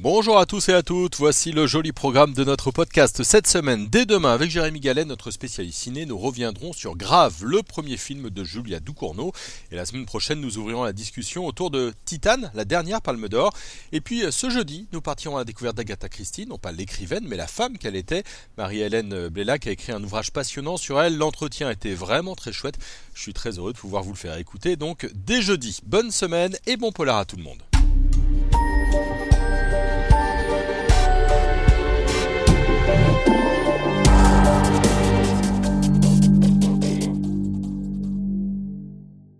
Bonjour à tous et à toutes, voici le joli programme de notre podcast cette semaine. Dès demain, avec Jérémy Gallet, notre spécialiste ciné, nous reviendrons sur Grave, le premier film de Julia Ducournau. Et la semaine prochaine, nous ouvrirons la discussion autour de Titane, la dernière Palme d'Or. Et puis euh, ce jeudi, nous partirons à la découverte d'Agatha Christie, non pas l'écrivaine, mais la femme qu'elle était. Marie-Hélène Blélac a écrit un ouvrage passionnant sur elle. L'entretien était vraiment très chouette. Je suis très heureux de pouvoir vous le faire écouter. Donc dès jeudi, bonne semaine et bon polar à tout le monde.